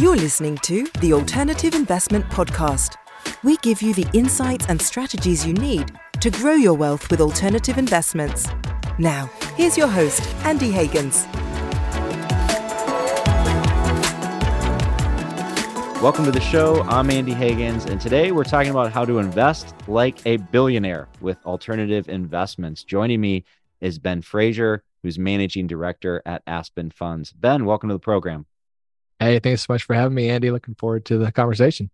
You're listening to the Alternative Investment Podcast. We give you the insights and strategies you need to grow your wealth with alternative investments. Now, here's your host, Andy Hagans. Welcome to the show. I'm Andy Hagans, and today we're talking about how to invest like a billionaire with alternative investments. Joining me is Ben Fraser, who's managing director at Aspen Funds. Ben, welcome to the program. Hey, thanks so much for having me, Andy. Looking forward to the conversation.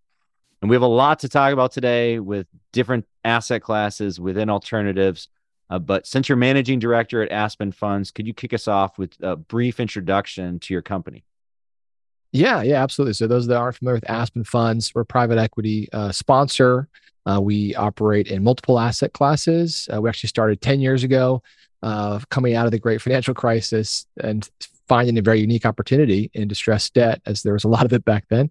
And we have a lot to talk about today with different asset classes within alternatives. Uh, but since you're managing director at Aspen Funds, could you kick us off with a brief introduction to your company? Yeah, yeah, absolutely. So those that aren't familiar with Aspen Funds, we're a private equity uh, sponsor. Uh, we operate in multiple asset classes. Uh, we actually started 10 years ago, uh, coming out of the great financial crisis and finding a very unique opportunity in distressed debt, as there was a lot of it back then,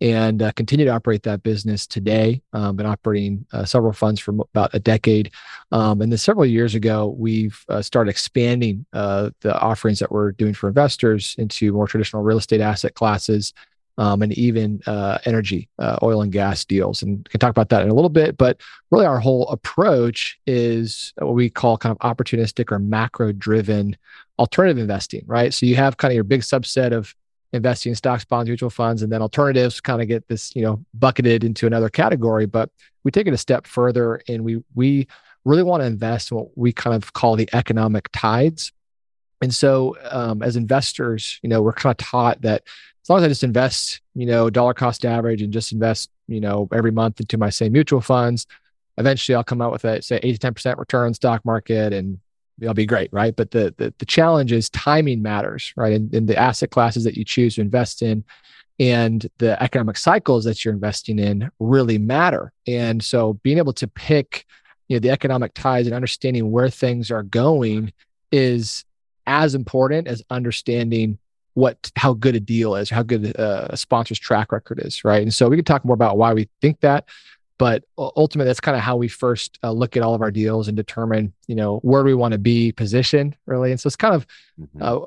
and uh, continue to operate that business today. Um, been operating uh, several funds for about a decade, um, and then several years ago, we've uh, started expanding uh, the offerings that we're doing for investors into more traditional real estate asset classes. Um, and even uh, energy, uh, oil and gas deals. And can talk about that in a little bit. But really, our whole approach is what we call kind of opportunistic or macro driven alternative investing, right? So you have kind of your big subset of investing in stocks, bonds, mutual funds, and then alternatives kind of get this, you know, bucketed into another category. But we take it a step further and we we really want to invest in what we kind of call the economic tides. And so um, as investors, you know, we're kind of taught that as long as I just invest, you know, dollar cost average and just invest, you know, every month into my same mutual funds, eventually I'll come out with a say eight to 10% return stock market and it'll be great, right? But the the, the challenge is timing matters, right? And, in the asset classes that you choose to invest in and the economic cycles that you're investing in really matter. And so being able to pick, you know, the economic ties and understanding where things are going is as important as understanding what how good a deal is, how good a, a sponsor's track record is, right? And so we can talk more about why we think that, but ultimately that's kind of how we first uh, look at all of our deals and determine you know where we want to be positioned really and so it's kind of mm-hmm. uh,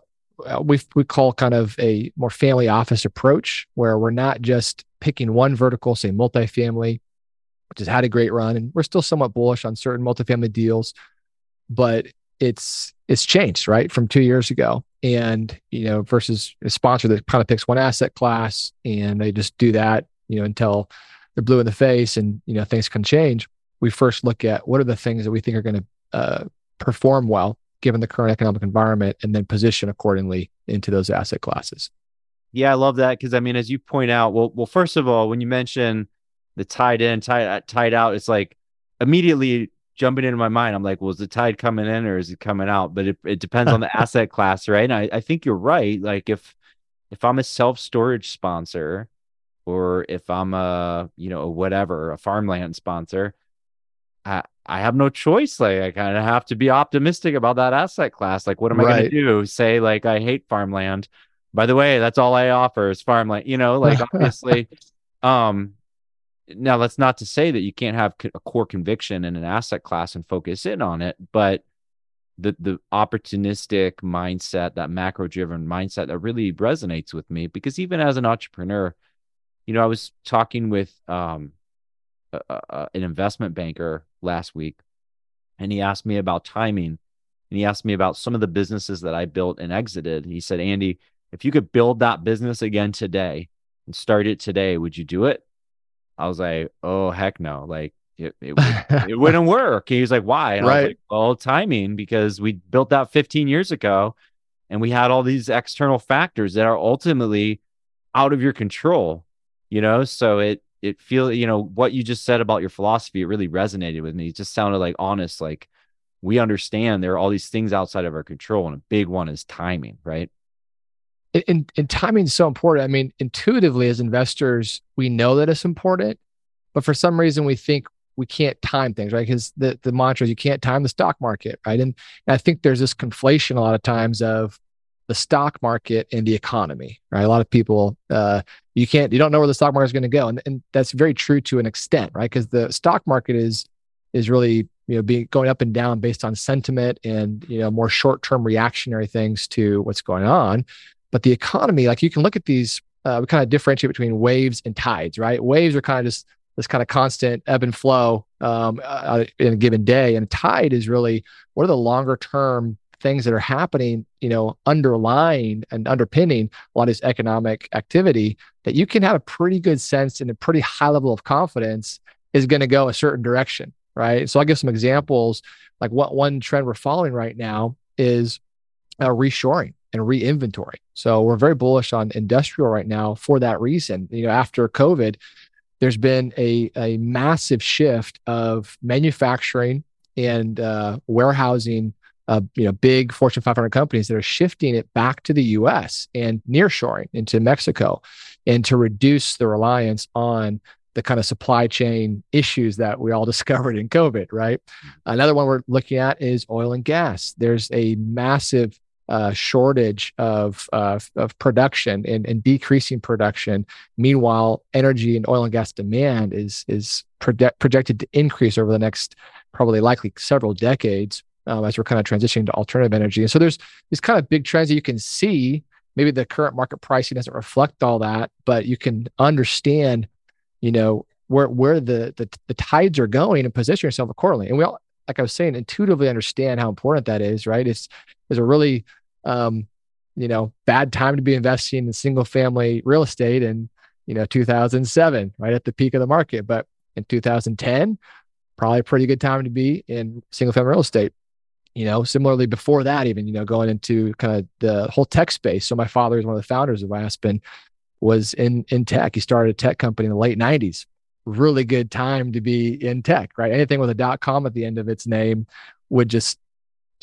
uh, we we call kind of a more family office approach where we're not just picking one vertical say multifamily which has had a great run and we're still somewhat bullish on certain multifamily deals but it's it's changed right from two years ago. And you know versus a sponsor that kind of picks one asset class and they just do that you know until they're blue in the face and you know things can change. We first look at what are the things that we think are going to uh, perform well given the current economic environment and then position accordingly into those asset classes. Yeah i love that because i mean as you point out well well first of all when you mention the tide in tide uh, tide out it's like immediately jumping into my mind i'm like well is the tide coming in or is it coming out but it, it depends on the asset class right and I, I think you're right like if if i'm a self-storage sponsor or if I'm a, you know, whatever, a farmland sponsor, I I have no choice. Like I kind of have to be optimistic about that asset class. Like, what am right. I going to do? Say like I hate farmland. By the way, that's all I offer is farmland. You know, like obviously, um, now that's not to say that you can't have a core conviction in an asset class and focus in on it, but the the opportunistic mindset, that macro driven mindset, that really resonates with me because even as an entrepreneur you know, I was talking with um, a, a, an investment banker last week, and he asked me about timing, and he asked me about some of the businesses that I built and exited. He said, "Andy, if you could build that business again today and start it today, would you do it?" I was like, "Oh heck no!" Like it it, it wouldn't work. He was like, "Why?" And right. I was like, "Well, timing because we built that 15 years ago, and we had all these external factors that are ultimately out of your control." you know so it it feel you know what you just said about your philosophy it really resonated with me it just sounded like honest like we understand there are all these things outside of our control and a big one is timing right and, and timing is so important i mean intuitively as investors we know that it's important but for some reason we think we can't time things right because the, the mantra is you can't time the stock market right and, and i think there's this conflation a lot of times of the stock market and the economy, right? A lot of people, uh, you can't, you don't know where the stock market is going to go, and, and that's very true to an extent, right? Because the stock market is is really you know being going up and down based on sentiment and you know more short term reactionary things to what's going on. But the economy, like you can look at these uh, we kind of differentiate between waves and tides, right? Waves are kind of just this kind of constant ebb and flow um, uh, in a given day, and tide is really what are the longer term things that are happening, you know, underlying and underpinning a lot of this economic activity that you can have a pretty good sense and a pretty high level of confidence is going to go a certain direction, right? So I'll give some examples. Like what one trend we're following right now is uh, reshoring and re-inventory. So we're very bullish on industrial right now for that reason. You know, after COVID, there's been a, a massive shift of manufacturing and uh, warehousing uh, you know big fortune 500 companies that are shifting it back to the us and nearshoring into mexico and to reduce the reliance on the kind of supply chain issues that we all discovered in covid right another one we're looking at is oil and gas there's a massive uh, shortage of, uh, of production and, and decreasing production. Meanwhile, energy and oil and gas demand is is project, projected to increase over the next probably likely several decades um, as we're kind of transitioning to alternative energy. And so there's these kind of big trends that you can see. Maybe the current market pricing doesn't reflect all that, but you can understand, you know, where where the the, the tides are going and position yourself accordingly. And we all like I was saying, intuitively understand how important that is, right? It's it's a really um, you know, bad time to be investing in single family real estate in, you know, 2007, right at the peak of the market. But in 2010, probably a pretty good time to be in single family real estate. You know, similarly before that, even, you know, going into kind of the whole tech space. So my father is one of the founders of Aspen, was in in tech. He started a tech company in the late 90s really good time to be in tech, right? Anything with a dot com at the end of its name would just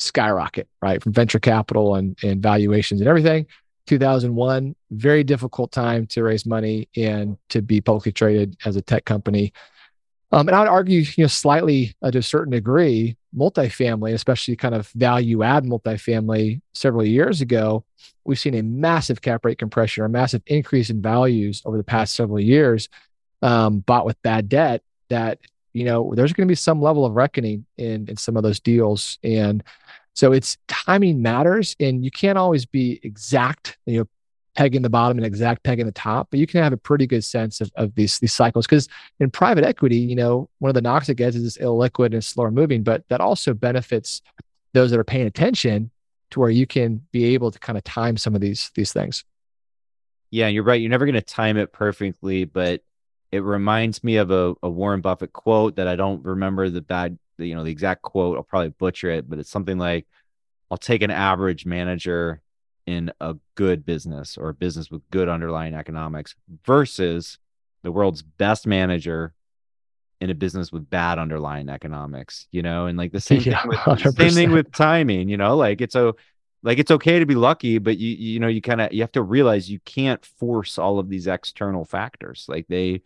skyrocket, right? From venture capital and, and valuations and everything. 2001, very difficult time to raise money and to be publicly traded as a tech company. Um, and I would argue, you know, slightly uh, to a certain degree, multifamily, especially kind of value add multifamily several years ago, we've seen a massive cap rate compression or a massive increase in values over the past several years um, bought with bad debt that you know there's going to be some level of reckoning in in some of those deals. And so it's timing matters and you can't always be exact you know pegging the bottom and exact pegging the top but you can have a pretty good sense of, of these these cycles. Because in private equity you know one of the knocks it gets is it's illiquid and slower moving but that also benefits those that are paying attention to where you can be able to kind of time some of these these things. Yeah you're right. You're never going to time it perfectly but it reminds me of a, a Warren Buffett quote that I don't remember the bad, you know, the exact quote. I'll probably butcher it, but it's something like, "I'll take an average manager in a good business or a business with good underlying economics versus the world's best manager in a business with bad underlying economics." You know, and like the same Yeah, thing with same thing with timing. You know, like it's a like it's okay to be lucky, but you you know you kind of you have to realize you can't force all of these external factors. Like they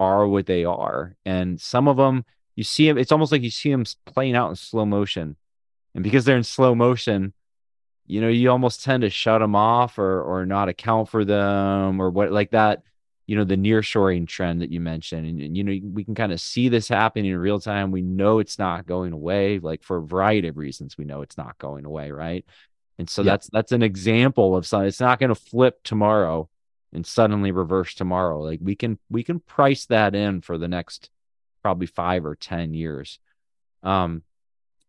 are what they are. And some of them, you see them, it's almost like you see them playing out in slow motion. And because they're in slow motion, you know, you almost tend to shut them off or or not account for them or what like that, you know, the nearshoring trend that you mentioned. And, and you know, we can kind of see this happening in real time. We know it's not going away, like for a variety of reasons, we know it's not going away, right? And so Yeah. that's that's an example of something. It's not going to flip tomorrow and suddenly reverse tomorrow. Like we can we can price that in for the next probably five or ten years. Um,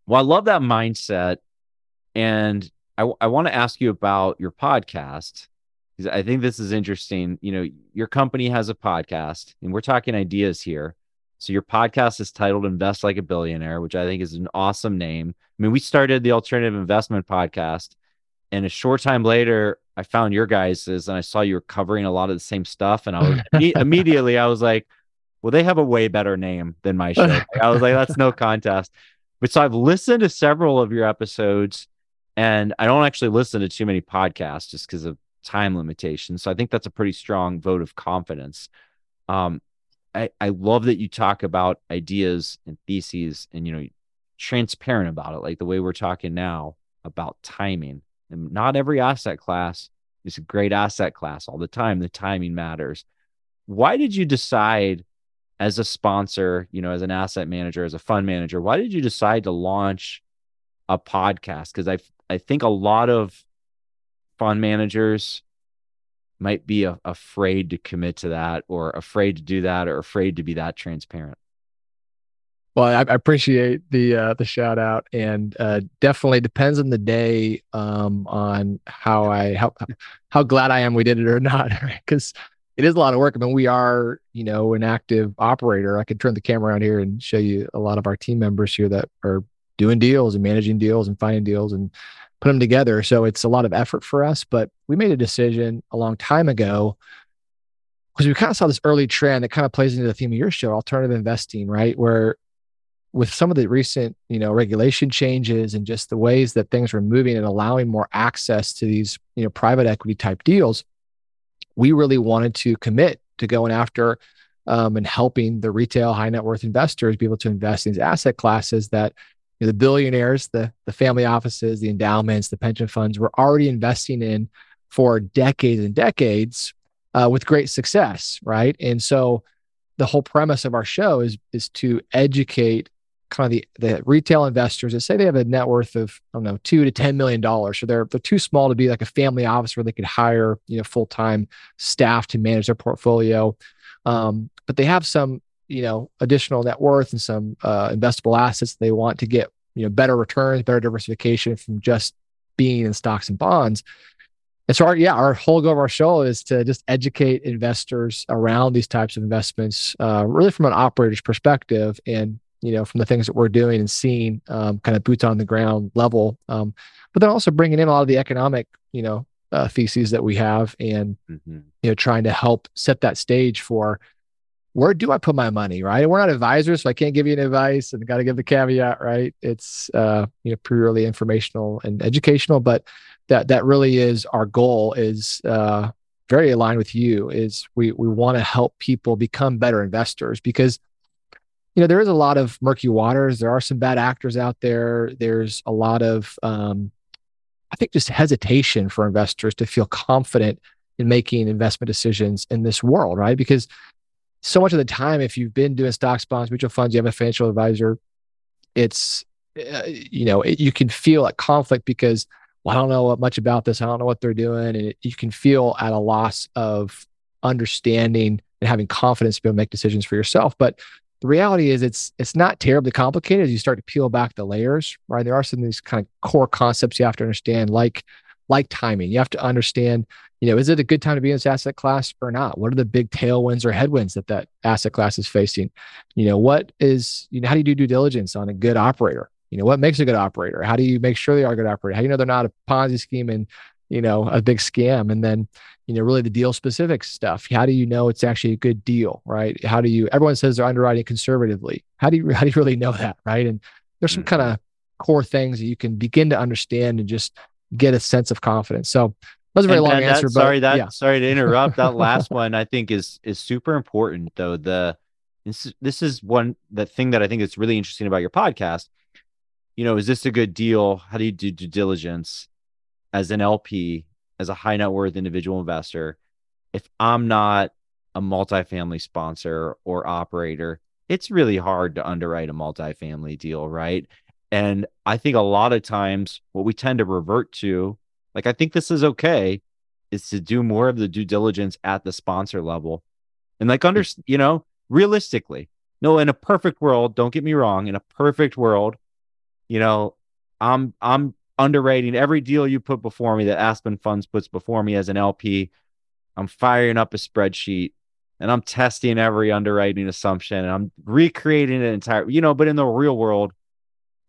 well, I love that mindset, and I I want to ask you about your podcast because I think this is interesting. You know, your company has a podcast, and we're talking ideas here. So your podcast is titled "Invest Like a Billionaire," which I think is an awesome name. I mean, we started the Alternative Investment Podcast, and a short time later, I found your guys's, and I saw you were covering a lot of the same stuff, and I was immediately I was like, "Well, they have a way better name than my show." I was like, "That's no contest." But so I've listened to several of your episodes, and I don't actually listen to too many podcasts just because of time limitations. So I think that's a pretty strong vote of confidence. Um, I, I love that you talk about ideas and theses and you know transparent about it like the way we're talking now about timing and not every asset class is a great asset class all the time. The timing matters. Why did you decide as a sponsor you know as an asset manager as a fund manager why did you decide to launch a podcast? Because i i think a lot of fund managers might be a, afraid to commit to that or afraid to do that or afraid to be that transparent well i, appreciate the uh, the shout out and uh, definitely depends on the day um, on how i how how glad i am we did it or not because it is a lot of work i mean we are you know an active operator i could turn the camera around here and show you a lot of our team members here that are doing deals and managing deals and finding deals and put them together. So it's a lot of effort for us, but we made a decision a long time ago because we kind of saw this early trend that kind of plays into the theme of your show, alternative investing, right? Where with some of the recent, you know, regulation changes and just the ways that things were moving and allowing more access to these, you know, private equity type deals, we really wanted to commit to going after um, and helping the retail high net worth investors be able to invest in these asset classes that know, the billionaires, the the family offices, the endowments, the pension funds were already investing in for decades and decades uh, with great success, right? And so the whole premise of our show is is to educate kind of the, the retail investors that say they have a net worth of I don't know two to ten million dollars, so they're they're too small to be like a family office where they could hire you know full time staff to manage their portfolio, um, but they have some you know additional net worth and some uh, investable assets they want to get you know better returns better diversification from just being in stocks and bonds. And so our yeah our whole goal of our show is to just educate investors around these types of investments uh, really from an operator's perspective and you know from the things that we're doing and seeing um, kind of boots on the ground level um, but then also bringing in a lot of the economic you know uh, theses that we have and mm-hmm. you know trying to help set that stage for where do I put my money? Right. We're not advisors, so I can't give you an advice and got to give the caveat, right? It's uh, you know, purely informational and educational, but that that really is our goal is uh very aligned with you is we we want to help people become better investors because you know there is a lot of murky waters there are some bad actors out there there's a lot of um i think just hesitation for investors to feel confident in making investment decisions in this world right because so much of the time, if you've been doing stocks, bonds, mutual funds, you have a financial advisor, it's, uh, you know, it, you can feel a conflict because, well, I don't know much about this. I don't know what they're doing. And it, you can feel at a loss of understanding and having confidence to be able to make decisions for yourself. But the reality is it's it's not terribly complicated as you start to peel back the layers, right? There are some of these kind of core concepts you have to understand, like like timing. You have to understand you know, is it a good time to be in this asset class or not? What are the big tailwinds or headwinds that that asset class is facing? You know, what is, you know, how do you do due diligence on a good operator? You know, what makes a good operator? How do you make sure they are a good operator? How do you know they're not a Ponzi scheme and, you know, a big scam? And then, you know, really the deal specific stuff. How do you know it's actually a good deal, right? How do you, everyone says they're underwriting conservatively. How do you, how do you really know that, right? And there's some mm-hmm. kind of core things that you can begin to understand and just get a sense of confidence. So that was a very and, long and answer. But sorry that yeah. sorry to interrupt. that last one I think is is super important though. The this this is one the thing that I think is really interesting about your podcast. You know, is this a good deal? How do you do due diligence as an LP, as a high net worth individual investor? If I'm not a multifamily sponsor or operator, it's really hard to underwrite a multifamily deal, right? And I think a lot of times what we tend to revert to like I think this is okay is to do more of the due diligence at the sponsor level. And like under mm. you know, realistically, no, in a perfect world, don't get me wrong, in a perfect world, you know, I'm I'm underrating every deal you put before me that Aspen Funds puts before me as an LP. I'm firing up a spreadsheet and I'm testing every underwriting assumption and I'm recreating an entire, you know, but in the real world,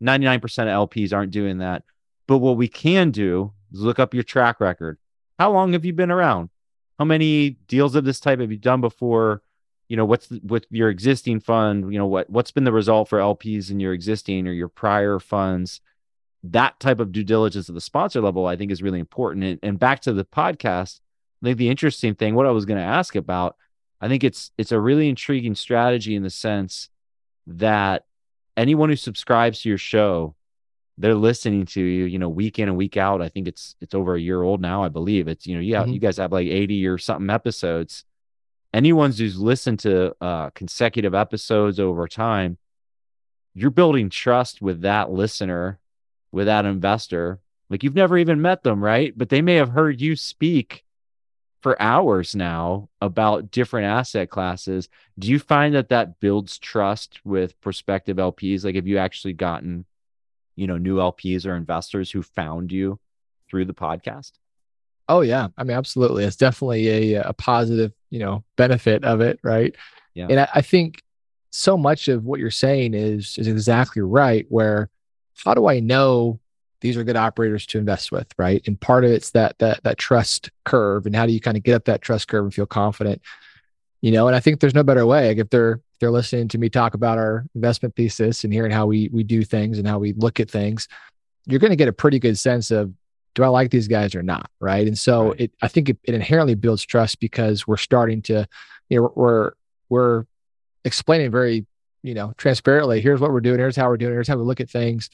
99% of LPs aren't doing that. But what we can do is look up your track record. How long have you been around? How many deals of this type have you done before? You know, what's the, with your existing fund? You know, what what's been the result for LPs in your existing or your prior funds? That type of due diligence at the sponsor level, I think, is really important. And, and back to the podcast, I think the interesting thing, what I was going to ask about, I think it's it's a really intriguing strategy in the sense that anyone who subscribes to your show they're listening to you, you know, week in and week out. I think it's it's over a year old now, I believe. It's you know, yeah, mm-hmm. you guys have like 80 or something episodes. Anyone who's listened to uh consecutive episodes over time, you're building trust with that listener, with that investor. Like you've never even met them, right? But they may have heard you speak for hours now about different asset classes. Do you find that that builds trust with prospective LPs? Like, have you actually gotten, you know, new LPs or investors who found you through the podcast? Oh yeah, I mean, absolutely. It's definitely a, a positive, you know, benefit of it, right? Yeah. And I, I think so much of what you're saying is is exactly right. Where how do I know these are good operators to invest with, right? And part of it's that that that trust curve, and how do you kind of get up that trust curve and feel confident, you know? And I think there's no better way. Like if they're if they're listening to me talk about our investment thesis and hearing how we we do things and how we look at things, you're going to get a pretty good sense of do I like these guys or not, right? And so right. it I think it, it inherently builds trust because we're starting to, you know, we're we're explaining very you know transparently here's what we're doing here's how we're doing here's how we look at things.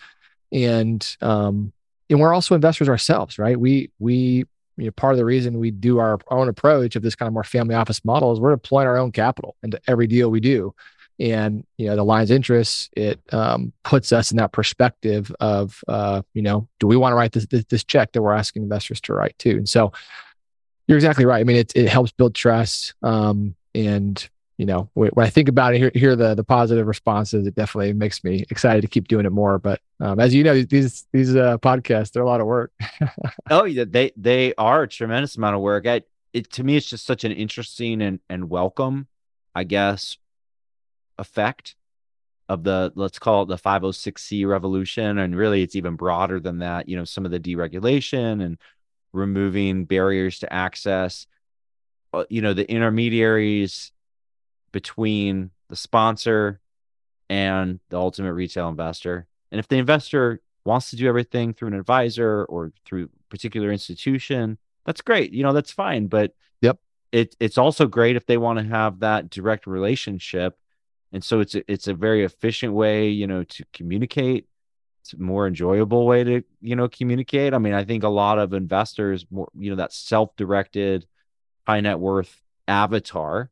And um and we're also investors ourselves right? We we you know part of the reason we do our own approach of this kind of more family office model is we're deploying our own capital into every deal we do. And you know the lines interests it um, puts us in that perspective of uh, you know do we want to write this, this, this check that we're asking investors to write too? And so you're exactly right. I mean it, it helps build trust um, and you know, when I think about it, hear, hear the the positive responses, it definitely makes me excited to keep doing it more. But um, as you know, these these uh, podcasts they're a lot of work. oh yeah, they they are a tremendous amount of work. I, it to me, it's just such an interesting and and welcome, I guess, effect of the let's call it the 506c revolution, and really it's even broader than that. You know, some of the deregulation and removing barriers to access. Uh, you know, the intermediaries between the sponsor and the ultimate retail investor. And if the investor wants to do everything through an advisor or through particular institution, that's great. You know, that's fine. But yep, it it's also great if they want to have that direct relationship. And so it's a, it's a very efficient way, you know, to communicate. It's a more enjoyable way to, you know, communicate. I mean, I think a lot of investors more, you know, that self-directed high net worth avatar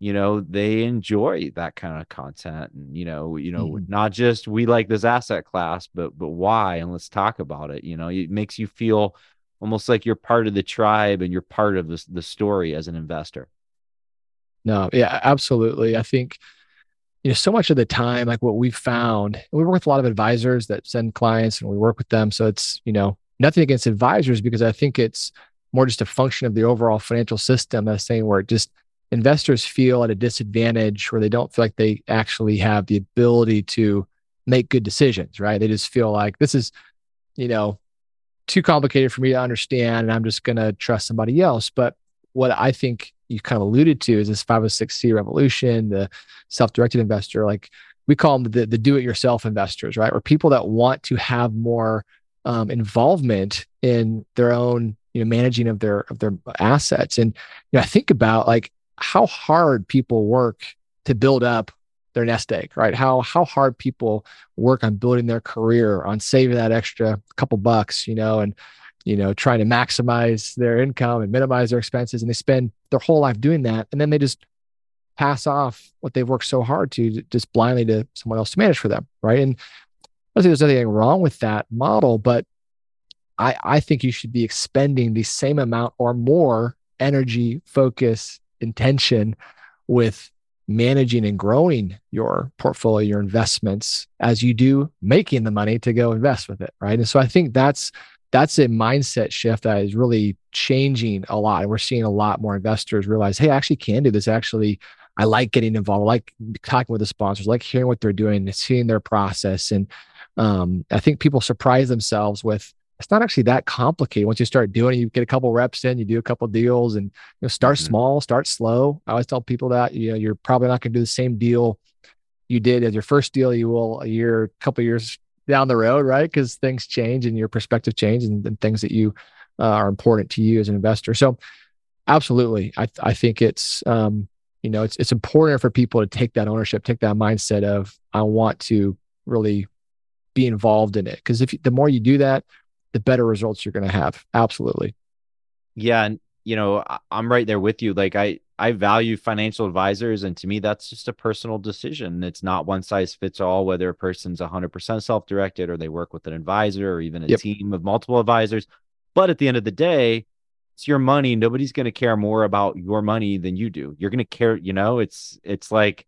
you know they enjoy that kind of content and you know you know mm-hmm. not just we like this asset class but but why? And let's talk about it. You know it makes you feel almost like you're part of the tribe and you're part of the, the story as an investor. No yeah absolutely. I think you know so much of the time like what we've found we work with a lot of advisors that send clients and we work with them. So it's you know nothing against advisors because i think it's more just a function of the overall financial system that's saying where it just investors feel at a disadvantage where they don't feel like they actually have the ability to make good decisions, right? They just feel like this is, you know, too complicated for me to understand and I'm just going to trust somebody else. But what I think you kind of alluded to is this 506c revolution, the self-directed investor, like we call them the, the do-it-yourself investors, right? Or people that want to have more um, involvement in their own, you know, managing of their of their assets. And you know, I think about like how hard people work to build up their nest egg, right? How how hard people work on building their career, on saving that extra couple bucks, you know, and you know, trying to maximize their income and minimize their expenses, and they spend their whole life doing that, and then they just pass off what they've worked so hard to just blindly to someone else to manage for them, right? And I don't think there's anything wrong with that model, but I I think you should be expending the same amount or more energy, focus, intention with managing and growing your portfolio, your investments as you do making the money to go invest with it. Right. And so I think that's that's a mindset shift that is really changing a lot. And we're seeing a lot more investors realize, hey, I actually can do this. Actually, I like getting involved. I like talking with the sponsors, I like hearing what they're doing, seeing their process. And um, I think people surprise themselves with it's not actually that complicated. Once you start doing it, you get a couple reps in, you do a couple deals, and you know, start mm-hmm. small, start slow. I always tell people that you know you're probably not going to do the same deal you did as your first deal. You will a year, a couple years down the road, right? Because things change and your perspective changes, and, and things that you uh, are important to you as an investor. So, absolutely, I I think it's um, you know it's it's important for people to take that ownership, take that mindset of I want to really be involved in it because if the more you do that the better results you're going to have. Absolutely. Yeah. And, you know, I'm right there with you. Like, I, I value financial advisors. And to me, that's just a personal decision. It's not one size fits all, whether a person's 100% self directed or they work with an advisor or even a yep. team of multiple advisors. But at the end of the day, it's your money. Nobody's going to care more about your money than you do. You're going to care, you know, it's, it's like,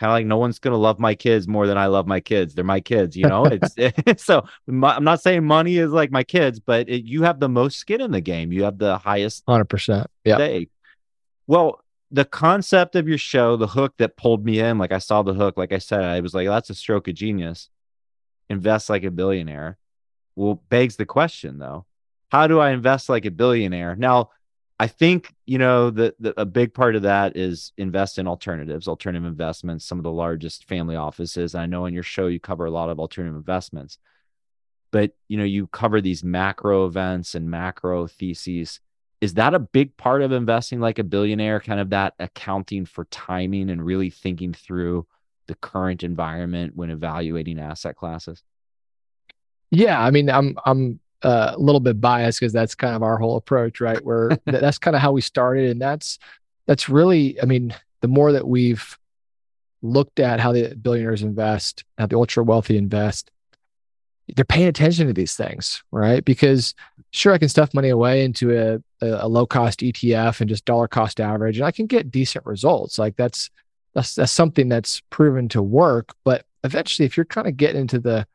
kind of like no one's going to love my kids more than I love my kids. They're my kids, you know? It's it, eh, so my, I'm not saying money is like my kids, but it, you have the most skin in the game. You have the highest 100%. Yeah. Well, the concept of your show, the hook that pulled me in, like I saw the hook, like I said, I was like, that's a stroke of genius. Invest like a billionaire. Well, begs the question though, how do I invest like a billionaire? Now, I think you know that a big part of that is invest in alternatives, alternative investments. Some of the largest family offices. I know in your show you cover a lot of alternative investments, but you know you cover these macro events and macro theses. Is that a big part of investing like a billionaire? Kind of that accounting for timing and really thinking through the current environment when evaluating asset classes. Yeah, I mean, I'm I'm Uh, a little bit biased because that's kind of our whole approach, right? Where that's kind of how we started, and that's that's really, I mean, the more that we've looked at how the billionaires invest, how the ultra wealthy invest, they're paying attention to these things, right? Because sure, I can stuff money away into a, a, a low cost ETF and just dollar cost average, and I can get decent results. Like that's that's that's something that's proven to work. But eventually, if you're kind of getting into the,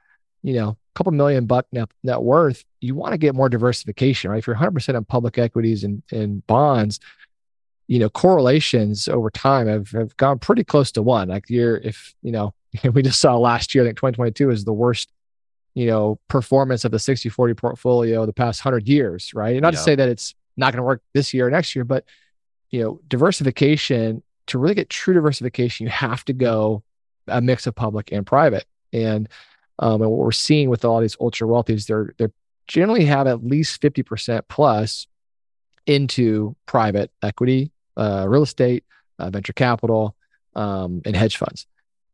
you know, couple million buck net, net worth, you want to get more diversification, right? If you're 100% on public equities and, and bonds, you know, correlations over time have, have gone pretty close to one. Like you're, if, you know, we just saw last year, I think 2022 is the worst, you know, performance of the 60 40 portfolio the past 100 years, right? And not to say that it's not going to work this year or next year, but, you know, diversification, to really get true diversification, you have to go a mix of public and private. And, um, and what we're seeing with all these ultra wealthies, they're they're generally have at least 50% plus into private equity, uh, real estate, uh, venture capital, um, and hedge funds.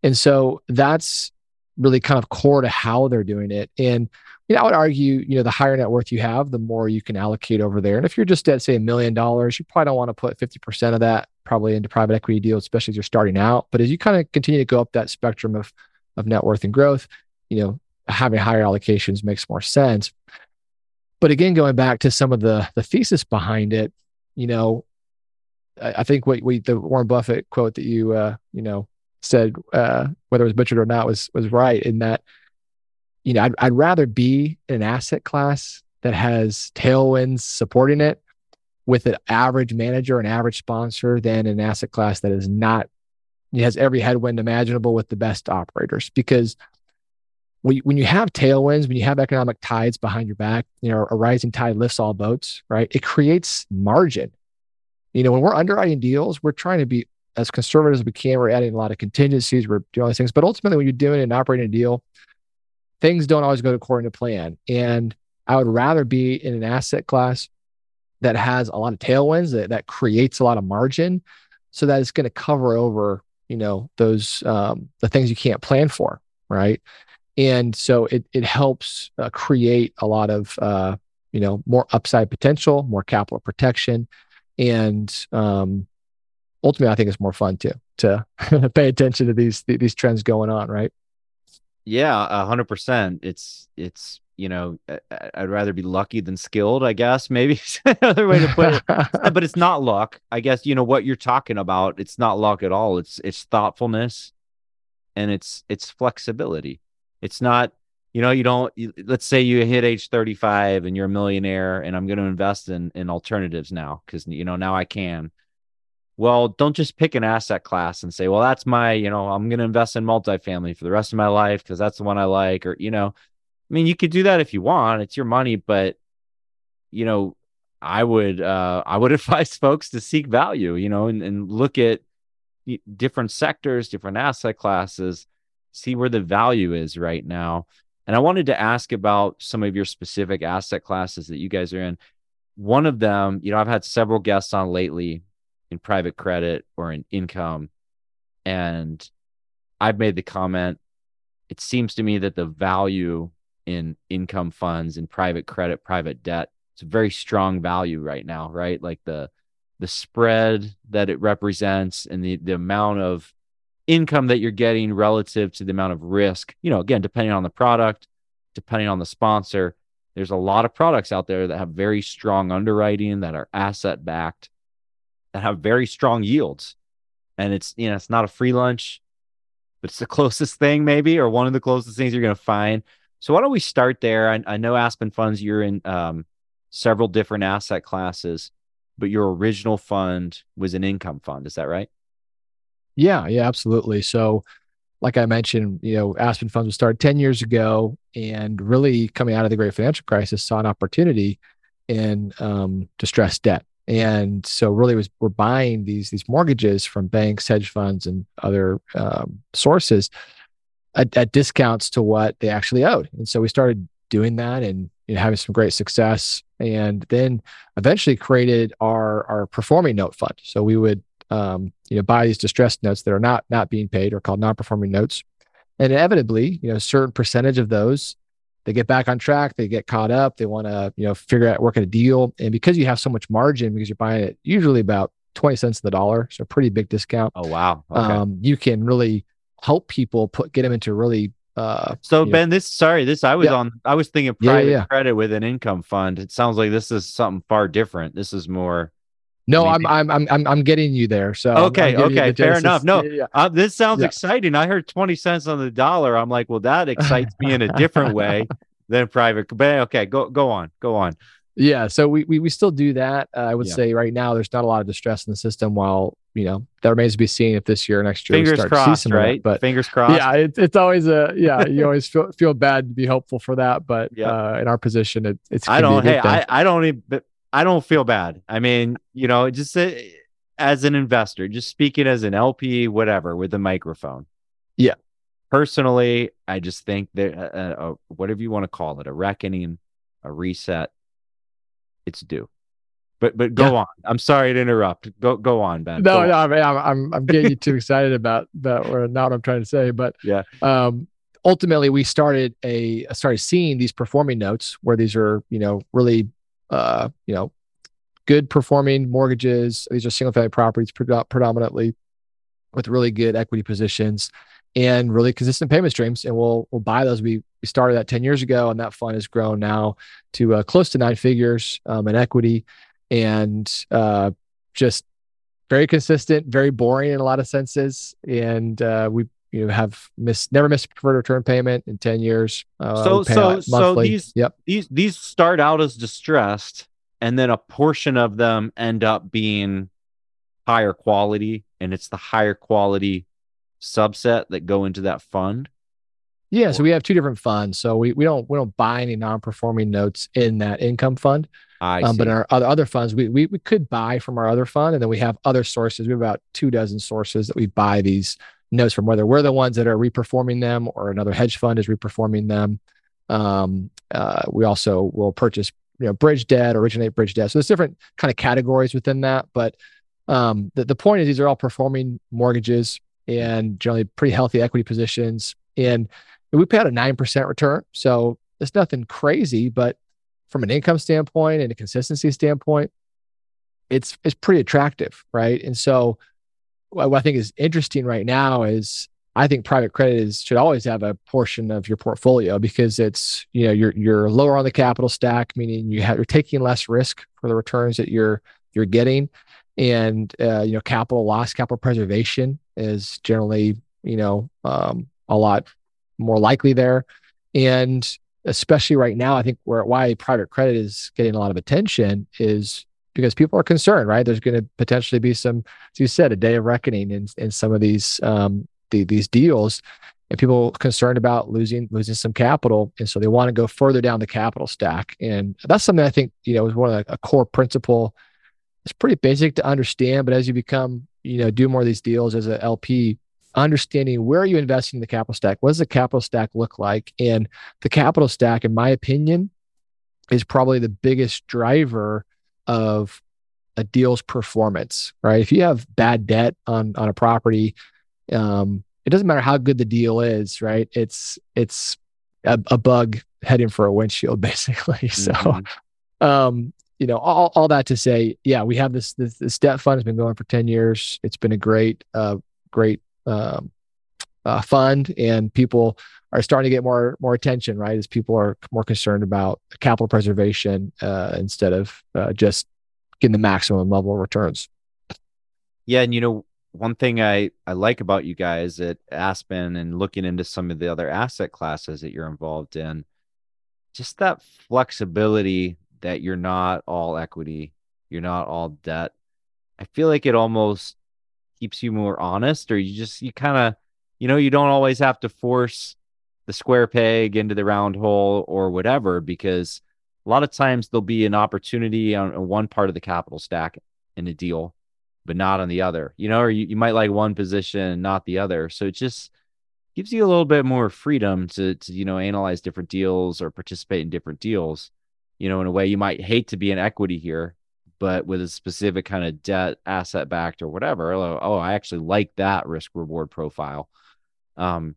And so that's really kind of core to how they're doing it. And you know, I would argue, you know, the higher net worth you have, the more you can allocate over there. And if you're just at say a million dollars, you probably don't want to put 50% of that probably into private equity deals, especially as you're starting out. But as you kind of continue to go up that spectrum of of net worth and growth, you know, having higher allocations makes more sense. But again, going back to some of the the thesis behind it, you know, I, I think what we the Warren Buffett quote that you uh, you know said uh, whether it was butchered or not was was right in that you know I'd, I'd rather be in an asset class that has tailwinds supporting it with an average manager an average sponsor than an asset class that is not has every headwind imaginable with the best operators because when you have tailwinds, when you have economic tides behind your back, you know, a rising tide lifts all boats, right? It creates margin. You know, when we're underwriting deals, we're trying to be as conservative as we can. We're adding a lot of contingencies, we're doing all these things. But ultimately, when you're doing and operating a deal, things don't always go according to plan. And I would rather be in an asset class that has a lot of tailwinds, that, that creates a lot of margin, so that it's going to cover over, you know, those um, the things you can't plan for, right? And so it it helps uh, create a lot of uh, you know more upside potential, more capital protection, and um, ultimately, I think it's more fun too to pay attention to these these trends going on, right? Yeah, a hundred percent. It's it's you know I'd rather be lucky than skilled. I guess maybe another way to put it. but it's not luck. I guess you know what you're talking about. It's not luck at all. It's it's thoughtfulness, and it's it's flexibility it's not, you know, you don't, you, let's say you hit age 35 and you're a millionaire and I'm going to invest in, in alternatives now because, you know, now I can. Well, don't just pick an asset class and say, well, that's my, you know, I'm going to invest in multifamily for the rest of my life because that's the one I like. Or, you know, I mean, you could do that if you want, it's your money, but, you know, I would, uh, I would advise folks to seek value, you know, and, and look at different sectors, different asset classes see where the value is right now. And I wanted to ask about some of your specific asset classes that you guys are in. One of them, you know, I've had several guests on lately in private credit or in income. And I've made the comment it seems to me that the value in income funds and private credit, private debt, it's a very strong value right now, right? Like the the spread that it represents and the the amount of income that you're getting relative to the amount of risk, you know, again, depending on the product, depending on the sponsor, there's a lot of products out there that have very strong underwriting that are asset backed that have very strong yields. And it's you know it's not a free lunch but it's the closest thing maybe or one of the closest things you're going to find. So why don't we start there? I, I, know aspen funds you're in um, several different asset classes but your original fund was an income fund is that right yeah yeah absolutely so like I mentioned, you know, Aspen Funds was started 10 years ago and really coming out of the great financial crisis saw an opportunity in um, distressed debt. And so really was we're buying these these mortgages from banks, hedge funds, and other um, sources at, at, discounts to what they actually owed. And so we started doing that and you know, having some great success. And then eventually created our our performing note fund. So we would um, you know, buy these distressed notes that are not not being paid or called non-performing notes. And inevitably, you know, a certain percentage of those, they get back on track, they get caught up, they want to, you know, figure out work at a deal. And because you have so much margin, because you're buying it usually about 20 cents of the dollar, so a pretty big discount. Oh wow. Okay. Um, you can really help people put get them into really uh so ben know, this sorry this i was yeah. on i was thinking private yeah, yeah. credit with an income fund it sounds like this is something far different this is more no, I'm, I'm I'm I'm getting you there. So okay, okay, fair enough. No, yeah, yeah. Uh, this sounds yeah. exciting. I heard twenty cents on the dollar. I'm like, well, that excites me in a different way than private. But okay, go go on, go on. Yeah, so we we, we still do that. Uh, I would say right now there's not a lot of distress in the system. While you know that remains to be seen if this year, or next year, fingers we start crossed, to see some right? But fingers crossed. Yeah, it, it's always a yeah. You always feel feel bad to be hopeful for that, but yeah. uh, in our position, it, it's. I don't. Hey, I I don't even I don't feel bad. I mean, you know, just uh, as an investor, just speaking as an LP, whatever, with a microphone. Yeah. Personally, I just think that uh, uh, whatever you want to call it, a reckoning, a reset, it's due. But but go yeah. on. I'm sorry to interrupt. Go go on, Ben. No, no, on. I'm I'm I'm getting you too excited about that or not what I'm trying to say. But yeah. Um ultimately we started a started seeing these performing notes where these are, you know, really uh, you know, good performing mortgages. These are single family properties predominantly with really good equity positions and really consistent payment streams. And we'll we'll buy those. We we started that 10 years ago, and that fund has grown now to uh, close to nine figures um, in equity and uh, just very consistent, very boring in a lot of senses. And uh, we you have missed never missed a preferred return payment in 10 years uh, so so so these yep. these these start out as distressed and then a portion of them end up being higher quality and it's the higher quality subset that go into that fund? Yeah or, so we have two different funds. So we, we don't we don't buy any non-performing notes in that income fund I um, but in our other, other funds we, we we could buy from our other fund and then we have other sources. We have about two dozen sources that we buy these notes from whether we're the ones that are reperforming them or another hedge fund is reperforming them. Um, uh, we also will purchase, you know, bridge debt, originate bridge debt. So there's different kind of categories within that. But um, the, the point is these are all performing mortgages and generally pretty healthy equity positions. And we pay out a 9% return. So it's nothing crazy, but from an income standpoint and a consistency standpoint, it's it's pretty attractive, right? And so what I think is interesting right now is I think private credit is should always have a portion of your portfolio because it's you know you're you're lower on the capital stack, meaning you have you're taking less risk for the returns that you're you're getting, and uh, you know capital loss, capital preservation is generally you know um, a lot more likely there, and especially right now, I think where why private credit is getting a lot of attention is because people are concerned, right? There's going to potentially be some, as you said, a day of reckoning in, in some of these um, the, these deals, and people concerned about losing losing some capital, and so they want to go further down the capital stack, and that's something I think you know is one of the, a core principle. It's pretty basic to understand, but as you become you know do more of these deals as a LP, understanding where are you investing in the capital stack, what does the capital stack look like, and the capital stack, in my opinion, is probably the biggest driver of a deal's performance, right? If you have bad debt on on a property, um, it doesn't matter how good the deal is, right? It's it's a, a bug heading for a windshield, basically. So, mm-hmm. um, you know, all, all that to say, yeah, we have this, this this debt fund has been going for ten years. It's been a great, uh, great um, uh, fund, and people are starting to get more more attention, right? As people are more concerned about capital preservation uh, instead of uh, just getting the maximum level of returns. Yeah, and you know, one thing I I like about you guys at Aspen and looking into some of the other asset classes that you're involved in, just that flexibility that you're not all equity, you're not all debt. I feel like it almost keeps you more honest, or you just you kind of you know you don't always have to force the square peg into the round hole or whatever because a lot of times there'll be an opportunity on one part of the capital stack in a deal but not on the other, you know, or you, you might like one position, and not the other. So it just gives you a little bit more freedom to, to, you know, analyze different deals or participate in different deals, you know, in a way you might hate to be an equity here, but with a specific kind of debt asset backed or whatever. Oh, I actually like that risk reward profile. Um,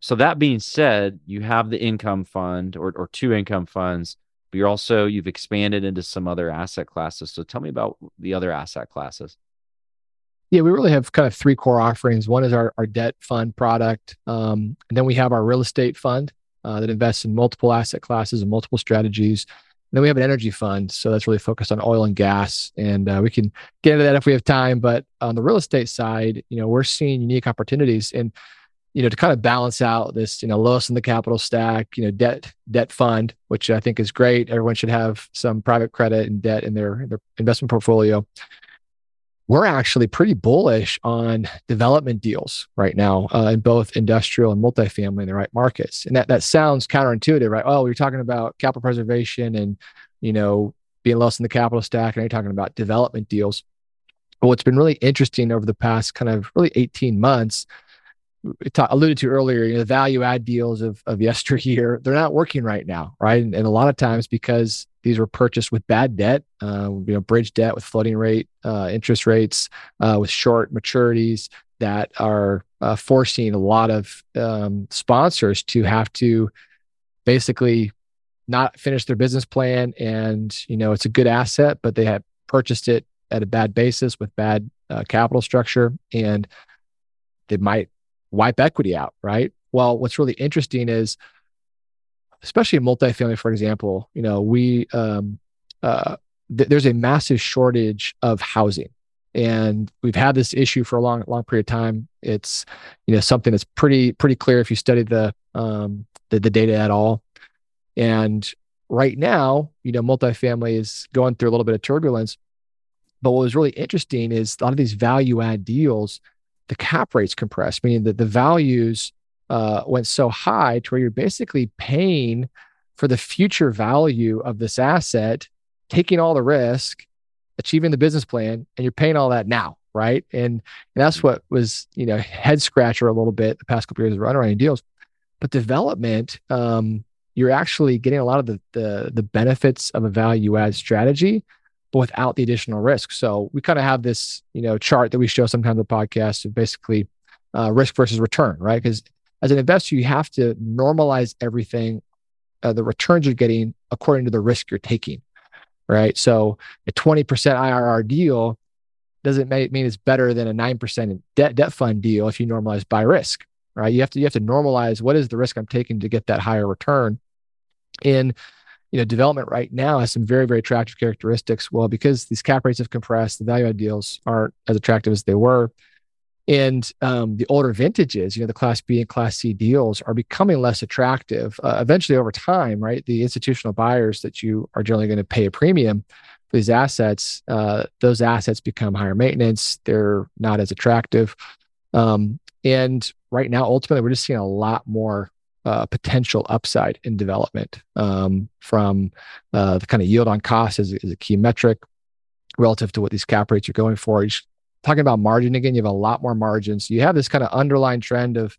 so that being said, you have the income fund or, or two income funds, but you're also you've expanded into some other asset classes. So tell me about the other asset classes. Yeah, we really have kind of three core offerings. One is our, our debt fund product. Um, and then we have our real estate fund uh, that invests in multiple asset classes and multiple strategies. And then we have an energy fund. So that's really focused on oil and gas. And uh, we can get into that if we have time. But on the real estate side, you know, we're seeing unique opportunities. And, you know, to kind of balance out this, you know, lowest in the capital stack, you know, debt, debt fund, which I think is great. Everyone should have some private credit and debt in their, their investment portfolio we're actually pretty bullish on development deals right now uh, in both industrial and multifamily in the right markets. And that that sounds counterintuitive, right? Oh, you're talking about capital preservation and you know being less in the capital stack, and you're talking about development deals. But what's been really interesting over the past kind of really 18 months, ta- alluded to earlier, you know, the value add deals of of yesteryear, they're not working right now, right? And, and a lot of times because these were purchased with bad debt, uh, you know, bridge debt with floating rate uh, interest rates, uh, with short maturities that are uh, forcing a lot of um, sponsors to have to basically not finish their business plan. And you know, it's a good asset, but they have purchased it at a bad basis with bad uh, capital structure, and they might wipe equity out, right? Well, what's really interesting is especially multifamily, for example, you know, we um, uh, th- there's a massive shortage of housing, and we've had this issue for a long, long period of time. It's you know something that's pretty pretty clear if you study the um, the, the data at all. And right now, you know, multifamily is going through a little bit of turbulence. But what was really interesting is a lot of these value add deals, the cap rates compressed, meaning that the values uh, went so high to where you're basically paying for the future value of this asset, taking all the risk, achieving the business plan, and you're paying all that now, right? And, and that's what was you know head scratcher a little bit the past couple of years of underwriting deals. But development, um, you're actually getting a lot of the, the the benefits of a value add strategy, but without the additional risk. So we kind of have this you know chart that we show sometimes on the podcast of basically uh, risk versus return, right? Because as an investor, you have to normalize everything, uh, the returns you're getting according to the risk you're taking, right? So a 20% IRR deal doesn't mean it's better than a 9% debt, debt fund deal if you normalize by risk, right? You have to, you have to normalize what is the risk I'm taking to get that higher return. In you know, development right now has some very, very attractive characteristics. Well, because these cap rates have compressed, the value deals aren't as attractive as they were. And um, the older vintages, you know, the Class B and Class C deals are becoming less attractive. Uh, eventually, over time, right, the institutional buyers that you are generally going to pay a premium for these assets, uh, those assets become higher maintenance. They're not as attractive. Um, and right now, ultimately, we're just seeing a lot more uh, potential upside in development um, from uh, the kind of yield on cost is, is, a key metric relative to what these cap rates are going for. You're talking about margin again, you have a lot more margins. So you have this kind of underlying trend of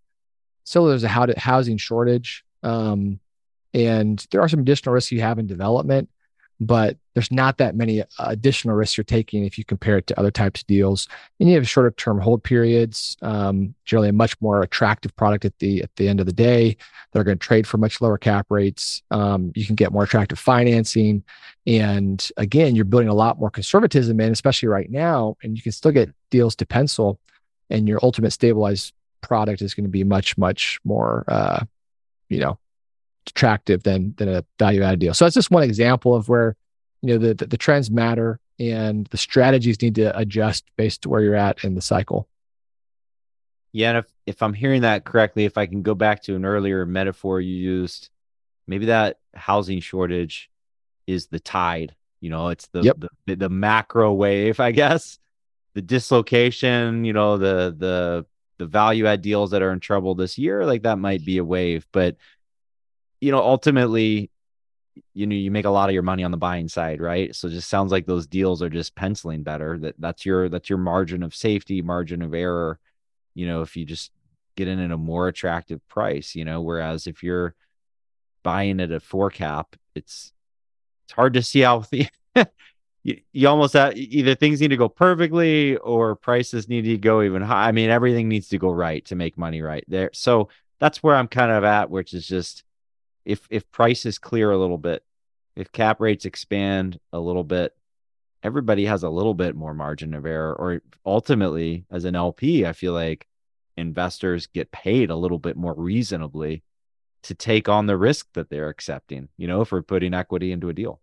still there's a housing shortage. Um, and there are some additional risks you have in development but there's not that many additional risks you're taking if you compare it to other types of deals. And you have shorter term hold periods, um, generally a much more attractive product at the at the end of the day. They're going to trade for much lower cap rates. Um, you can get more attractive financing, and again, you're building a lot more conservatism in, especially right now. And you can still get deals to pencil, and your ultimate stabilized product is going to be much much more uh, you know attractive than than a value added deal. So that's just one example of where you know the, the, the trends matter and the strategies need to adjust based to where you're at in the cycle. Yeah, and if if I'm hearing that correctly, if I can go back to an earlier metaphor you used, maybe that housing shortage is the tide. You know, it's the yep. the, the macro wave, I guess. The dislocation, you know, the the the value add deals that are in trouble this year, like that might be a wave, but you know, ultimately you know you make a lot of your money on the buying side right? So it just sounds like those deals are just penciling better. That that's your that's your margin of safety margin of error you know if you just get in at a more attractive price you know? Whereas if you're buying at a four cap it's it's hard to see how the you, you almost have uh, either things need to go perfectly or prices need to go even high. I mean everything needs to go right to make money right there. So that's where i'm kind of at which is just if if prices clear a little bit, if cap rates expand a little bit, everybody has a little bit more margin of error. Or ultimately, as an LP, I feel like investors get paid a little bit more reasonably to take on the risk that they're accepting, you know, for putting equity into a deal.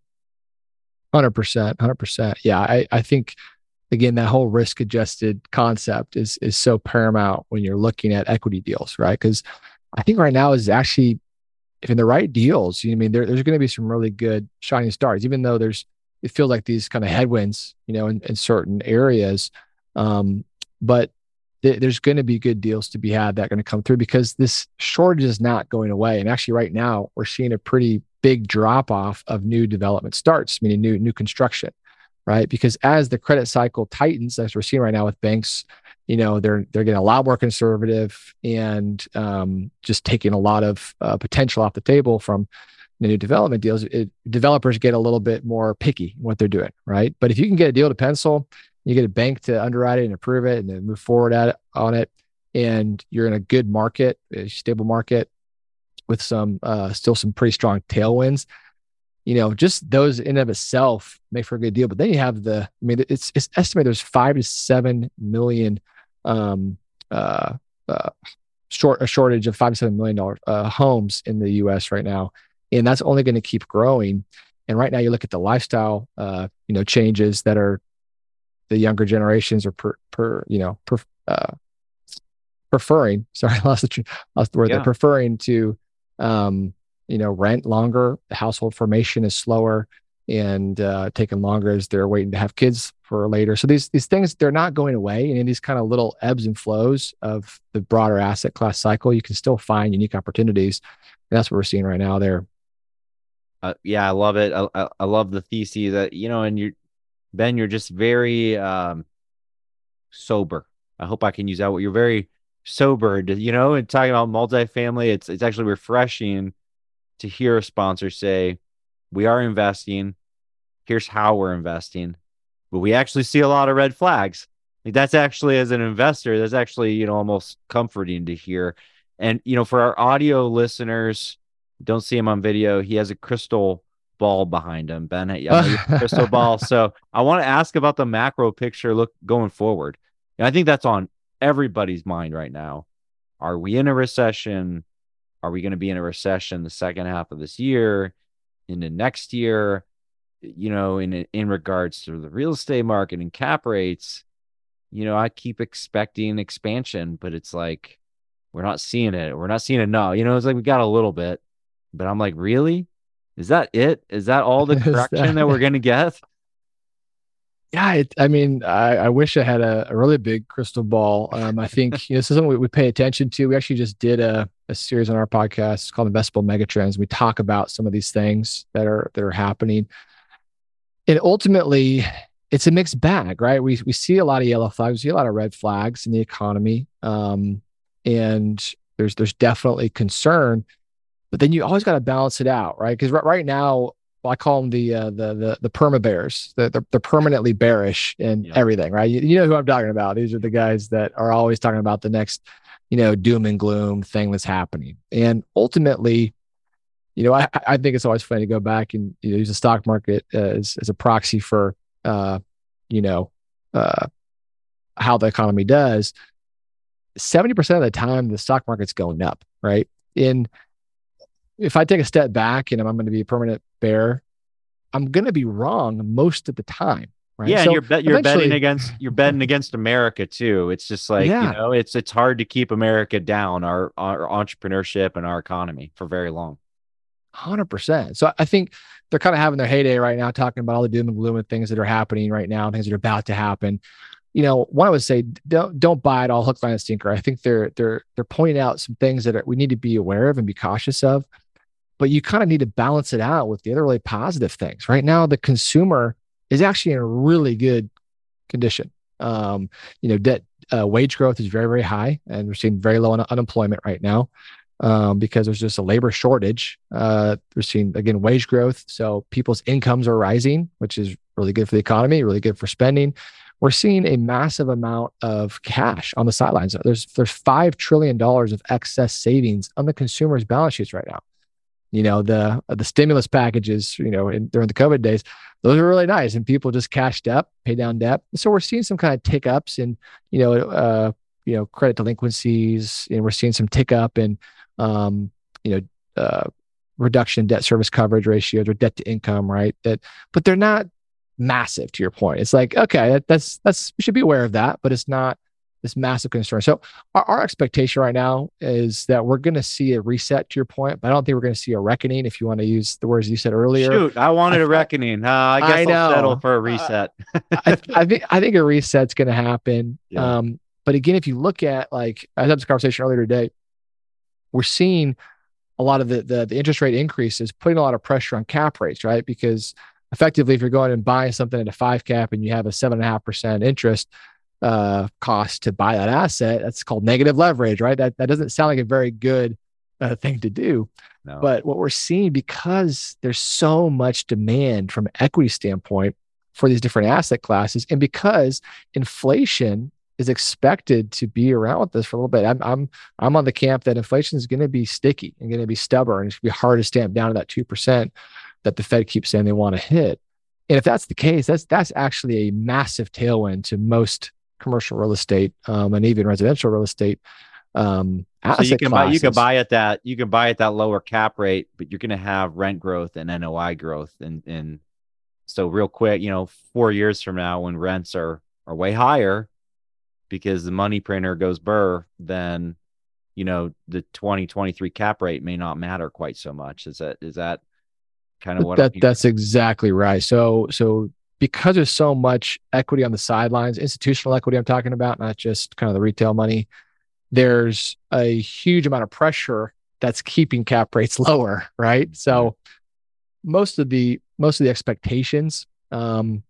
100%. 100%. Yeah. I, I think, again, that whole risk adjusted concept is, is so paramount when you're looking at equity deals, right? Because I think right now is actually if in the right deals, you know, I mean, there, there's going to be some really good shining stars, even though there's, it feels like these kind of headwinds, you know, in, in certain areas. Um, but th- there's going to be good deals to be had that are going to come through because this shortage is not going away. And actually, right now, we're seeing a pretty big drop off of new development starts, meaning new new construction, right? Because as the credit cycle tightens, as we're seeing right now with banks you know they're they're getting a lot more conservative and um, just taking a lot of uh, potential off the table from the new development deals. It, developers get a little bit more picky what they're doing, right? But if you can get a deal to pencil, you get a bank to underwrite it and approve it, and then move forward at it, on it, and you're in a good market, a stable market with some uh, still some pretty strong tailwinds. You know, just those in and of itself make for a good deal. But then you have the, I mean, it's it's estimated there's five to seven million um, uh, uh, short a shortage of five to seven million dollar uh, homes in the U.S. right now, and that's only going to keep growing. And right now, you look at the lifestyle, uh, you know, changes that are the younger generations are per, per you know, per, uh, preferring. Sorry, I lost the lost the word. Yeah. They're preferring to, um, you know, rent longer. The household formation is slower and uh, taking longer as they're waiting to have kids for later. So these these things they're not going away, and in these kind of little ebbs and flows of the broader asset class cycle, you can still find unique opportunities. And that's what we're seeing right now there. Uh, yeah, I love it. I, I, love the thesis that you know, and you, Ben, you're just very um, sober. I hope I can use that. You're very sober, you know, and talking about multifamily. It's it's actually refreshing to hear a sponsor say we are investing. Here's how we're investing. But we actually see a lot of red flags. Like that's actually as an investor, that's actually, you know, almost comforting to hear. And, you know, for our audio listeners, don't see him on video. He has a crystal ball behind him, Ben. crystal ball. So I want to ask about the macro picture look going forward. And I think that's on everybody's mind right now. Are we in a recession? Are we going to be in a recession the second half of this year? into next year, you know, in in regards to the real estate market and cap rates, you know, I keep expecting expansion, but it's like we're not seeing it. We're not seeing it now. You know, it's like we got a little bit, but I'm like, really? Is that it? Is that all the correction that... that we're gonna get? Yeah, it, I mean, I, I, wish I had a, a, really big crystal ball. Um, I think you know, this is something we, we, pay attention to. We actually just did a, a series on our podcast called Investable Megatrends. We talk about some of these things that are that are happening, and ultimately, it's a mixed bag, right? We we see a lot of yellow flags, we see a lot of red flags in the economy, um, and there's there's definitely concern. But then you always got to balance it out, right? Because right, right now, I call them the uh, the the the perma bears. They're, they're, permanently bearish in yeah. everything, right? You, you know who I'm talking about. These are the guys that are always talking about the next, you know, doom and gloom thing that's happening. And ultimately, you know, I, I think it's always funny to go back and you know, use the stock market as as a proxy for, uh, you know, uh, how the economy does. 70% of the time the stock market's going up, right? In if I take a step back and I'm going to be a permanent bear, I'm going to be wrong most of the time. Right? Yeah, So you're bet you're betting against you're betting against America too. It's just like Yeah. you know, it's it's hard to keep America down, our our entrepreneurship and our economy for very long. Hundred percent. So I think they're kind of having their heyday right now, talking about all the doom and gloom and things that are happening right now, things that are about to happen. You know, one I would say don't don't buy it all hook, line, and sinker. I think they're they're they're pointing out some things that are, we need to be aware of and be cautious of, but you kind of need to balance it out with the other really positive things. Right now, the consumer is actually in a really good condition. Um, you know, debt uh, wage growth is very very high, and we're seeing very low un- unemployment right now um, because there's just a labor shortage. Uh, we're seeing again wage growth, so people's incomes are rising, which is really good for the economy, really good for spending. We're seeing a massive amount of cash on the sidelines. There's there's five trillion dollars of excess savings on the consumers' balance sheets right now. You know the the stimulus packages, you know, in, during the COVID days, those are really nice, and people just cashed up, pay down debt. So we're seeing some kind of tick ups in, you know, uh, you know, credit delinquencies, and we're seeing some tick up in um, you know, uh, reduction in debt service coverage ratios or debt to income, right? That, but they're not massive. To your point, it's like okay, that, that's that's we should be aware of that, but it's not this massive concern. So our, our expectation right now is that we're going to see a reset. To your point, but I don't think we're going to see a reckoning. If you want to use the words you said earlier, Shoot, I wanted I- a reckoning. Uh, I guess I I'll settle for a Uh, reset. I, I think I think a reset's going to happen. Yeah. Um, but again, if you look at like I had this conversation earlier today, we're seeing a lot of the, the the interest rate increases putting a lot of pressure on cap rates, right? Because effectively, if you're going and buying something at a five cap and you have a seven and a half percent interest uh, cost to buy that asset, that's called negative leverage, right? That that doesn't sound like a very good uh, thing to do. no. But what we're seeing because there's so much demand from an equity standpoint for these different asset classes, and because inflation is expected to be around with this for a little bit, I'm I'm I'm on the camp that inflation is going to be sticky and going to be stubborn. It's going to be hard to stamp down to that two percent that the Fed keeps saying they want to hit. And if that's the case, that's that's actually a massive tailwind to most commercial real estate um, and even residential real estate. Um, so you can buy you can buy at that you can buy at that lower cap rate, but you're gonna have rent growth and NOI growth and and so real quick, you know, four years from now when rents are are way higher because the money printer goes burr, then you know the 2023 cap rate may not matter quite so much. Is that is that kind of what that that's exactly right. So so because there's so much equity on the sidelines, institutional equity I'm talking about, not just kind of the retail money, there's a huge amount of pressure that's keeping cap rates lower, right? So most of the most of the expectations, um,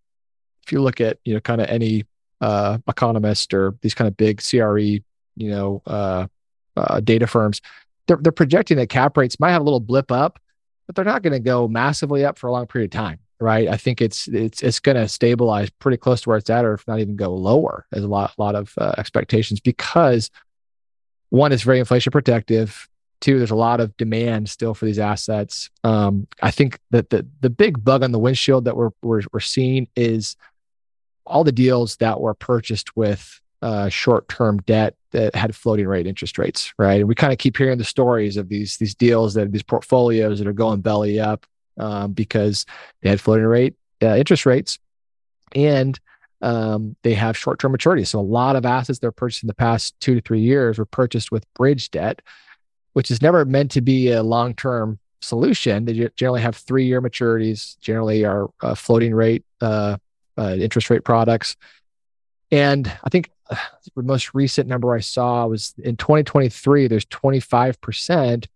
if you look at you know kind of any uh, economist or these kind of big CRE, you know, uh, uh, data firms, they're they're projecting that cap rates might have a little blip up, but they're not going to go massively up for a long period of time, right? I think it's it's it's going to stabilize pretty close to where it's at, or if not even go lower. There's a lot lot of uh, expectations because one is very inflation protective. Two, there's a lot of demand still for these assets. Um, I think that the the big bug on the windshield that we're we're, we're seeing is all the deals that were purchased with uh, short-term debt that had floating rate interest rates, right? And we kind of keep hearing the stories of these these deals that these portfolios that are going belly up um, because they had floating rate uh, interest rates, and um, they have short-term maturities. So a lot of assets they're purchased in the past two to three years were purchased with bridge debt, which is never meant to be a long-term solution. They generally have three-year maturities. Generally, are uh, floating rate uh, uh, interest rate products. And I think uh, the most recent number I saw was in 2023, there's 25%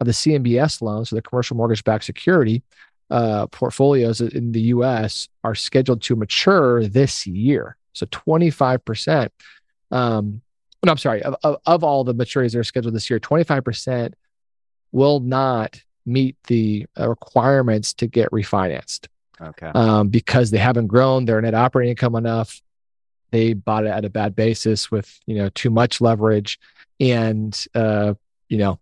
of the CMBS loans, so the commercial mortgage backed security uh, portfolios in the US are scheduled to mature this year. So 25%. Um, no, I'm sorry, of, of, of all the maturities that are scheduled this year, 25% will not meet the uh, requirements to get refinanced okay. um, because they haven't grown their net operating income enough. They bought it at a bad basis with you know too much leverage, and uh, you know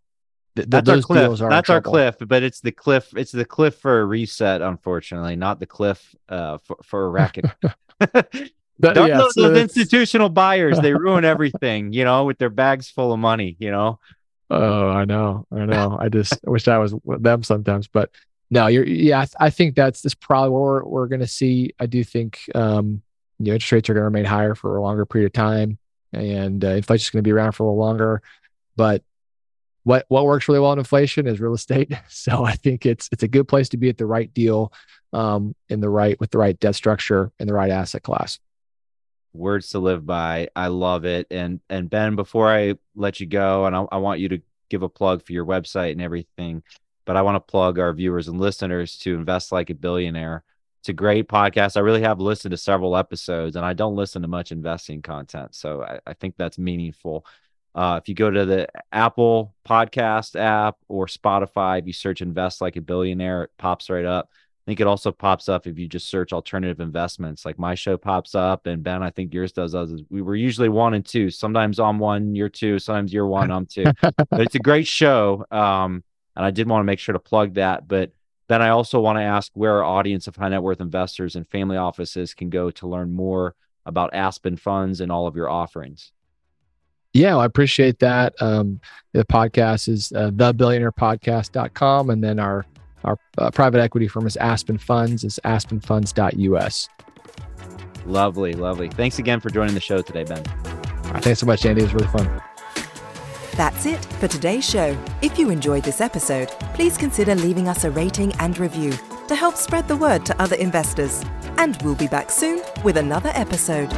th- th- That's our those cliff. deals are That's our cliff, but it's the cliff. It's the cliff for a reset, unfortunately, not the cliff uh, for for a racket. But, Don't yeah, know so those institutional buyers, they ruin everything, you know, with their bags full of money, you know. Oh, I know, I know. I just wish I was with them sometimes, but no, you're yeah. I, th- I think that's that's probably what we're we're going to see. I do think um, you know interest rates are going to remain higher for a longer period of time, and uh, is going to be around for a little longer. But what what works really well in inflation is real estate. So I think it's it's a good place to be at the right deal, um, in the right with the right debt structure and the right asset class. words to live by. I love it. And and Ben, before I let you go, and I, I want you to give a plug for your website and everything, but I want to plug our viewers and listeners to Invest Like a Billionaire. It's a great podcast. I really have listened to several episodes, and I don't listen to much investing content, so I, I think that's meaningful. Uh, if you go to the Apple Podcast app or Spotify, if you search "Invest Like a Billionaire," it pops right up. I think it also pops up if you just search alternative investments. Like my show pops up, and Ben, I think yours does. Us. We were usually one and two. Sometimes I'm one, you're two. Sometimes you're one, I'm two. but it's a great show. Um, and I did want to make sure to plug that. But Ben, I also want to ask where our audience of high net worth investors and family offices can go to learn more about Aspen Funds and all of your offerings. Yeah, well, I appreciate that. Um, the podcast is uh, thebillionairepodcast.com. And then our, our uh, private equity firm is Aspen Funds. It's aspenfunds.us. Lovely, lovely. Thanks again for joining the show today, Ben. Thanks so much, Andy. It was really fun. That's it for today's show. If you enjoyed this episode, please consider leaving us a rating and review to help spread the word to other investors. And we'll be back soon with another episode.